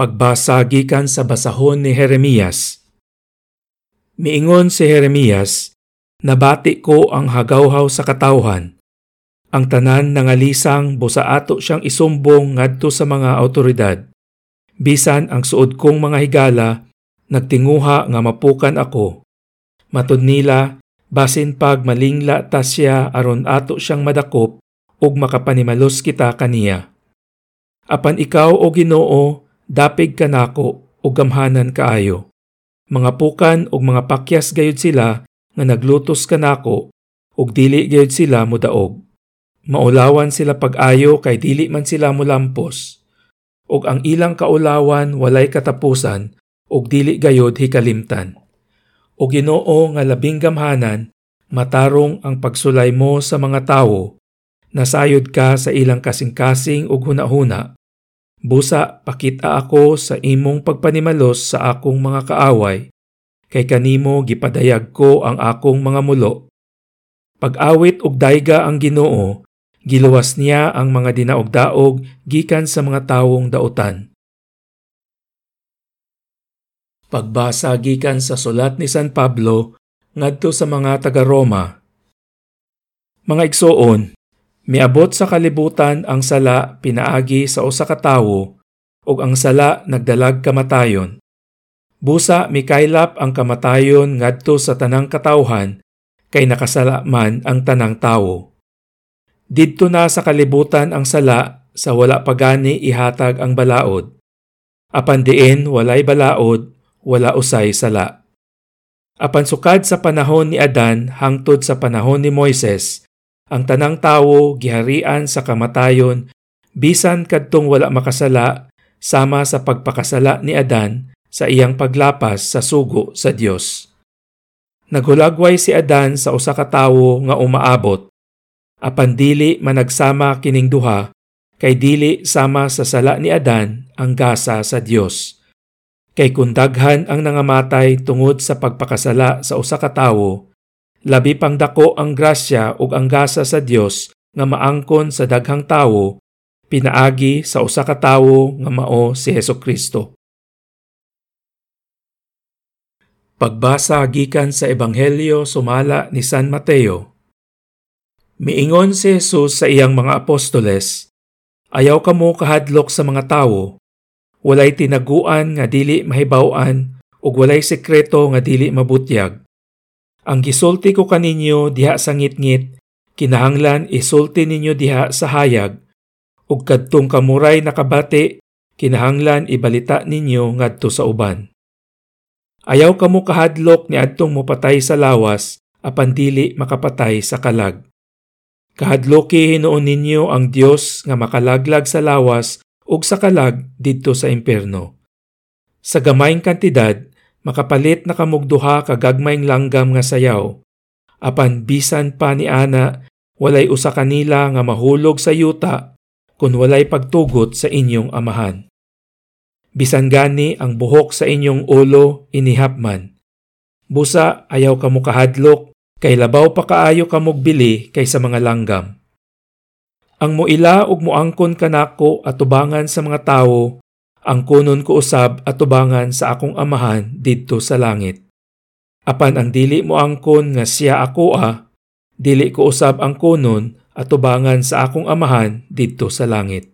Pagbasa gikan sa basahon ni Jeremias. Miingon si Jeremias, nabati ko ang hagawhaw sa katawhan. Ang tanan nangalisang busa ato siyang isumbong ngadto sa mga awtoridad. Bisan ang suod kong mga higala, nagtinguha nga mapukan ako. Matud nila, basin pag malingla ta siya aron ato siyang madakop ug makapanimalos kita kaniya. Apan ikaw o Ginoo, dapig ka nako ug gamhanan kaayo. Mga pukan ug mga pakyas gayud sila nga naglutos kanako ug dili gayud sila mudaog. Maulawan sila pag-ayo kay dili man sila mulampos. Ug ang ilang kaulawan walay katapusan ug dili gayud hikalimtan. O Ginoo nga labing gamhanan, matarong ang pagsulay mo sa mga tawo, nasayod ka sa ilang kasing-kasing ug hunahuna, Busa pakita ako sa imong pagpanimalos sa akong mga kaaway, kay kanimo gipadayag ko ang akong mga mulo. Pag-awit og dayga ang Ginoo, giluwas niya ang mga dinaog-daog gikan sa mga tawong dautan. Pagbasa gikan sa sulat ni San Pablo ngadto sa mga taga-Roma. Mga igsoon, Miabot sa kalibutan ang sala pinaagi sa usa ka tawo ug ang sala nagdalag kamatayon. Busa mikaylap ang kamatayon ngadto sa tanang katawhan kay nakasala man ang tanang tawo. Didto na sa kalibutan ang sala sa wala pagani ihatag ang balaod. Apan diin walay balaod, wala usay sala. Apan sukad sa panahon ni Adan hangtod sa panahon ni Moises, ang tanang tawo giharian sa kamatayon bisan kadtong wala makasala sama sa pagpakasala ni Adan sa iyang paglapas sa sugo sa Dios. Naghulagway si Adan sa usa ka tawo nga umaabot apan dili managsama kining duha kay dili sama sa sala ni Adan ang gasa sa Dios. Kay kung daghan ang nangamatay tungod sa pagpakasala sa usa ka tawo, Labi pang dako ang grasya ug ang gasa sa Dios nga maangkon sa daghang tawo pinaagi sa usa ka tawo nga mao si Heso Kristo. Pagbasa gikan sa Ebanghelyo sumala ni San Mateo. Miingon si Jesus sa iyang mga apostoles, Ayaw kamo kahadlok sa mga tawo, walay tinaguan nga dili mahibaw-an ug walay sekreto nga dili mabutyag ang gisulti ko kaninyo diha sa ngitngit, kinahanglan isulti ninyo diha sa hayag, ug kadtong kamuray nakabati, kinahanglan ibalita ninyo ngadto sa uban. Ayaw kamo kahadlok ni adtong mopatay sa lawas, apan dili makapatay sa kalag. Kahadloki hinuon ninyo ang Dios nga makalaglag sa lawas ug sa kalag didto sa impierno. Sa gamayng kantidad, makapalit na kamugduha kagagmayng langgam nga sayaw. Apan bisan pa ni ana, walay usa kanila nga mahulog sa yuta kun walay pagtugot sa inyong amahan. Bisan gani ang buhok sa inyong ulo inihapman. Busa ayaw kamo kahadlok kay labaw pa kaayo kamog bili kaysa mga langgam. Ang muila ug muangkon kanako at tubangan sa mga tawo ang kunon ko usab at tubangan sa akong amahan didto sa langit. Apan ang dili mo angkon nga siya ako ah, dili ko usab ang kunon at tubangan sa akong amahan didto sa langit.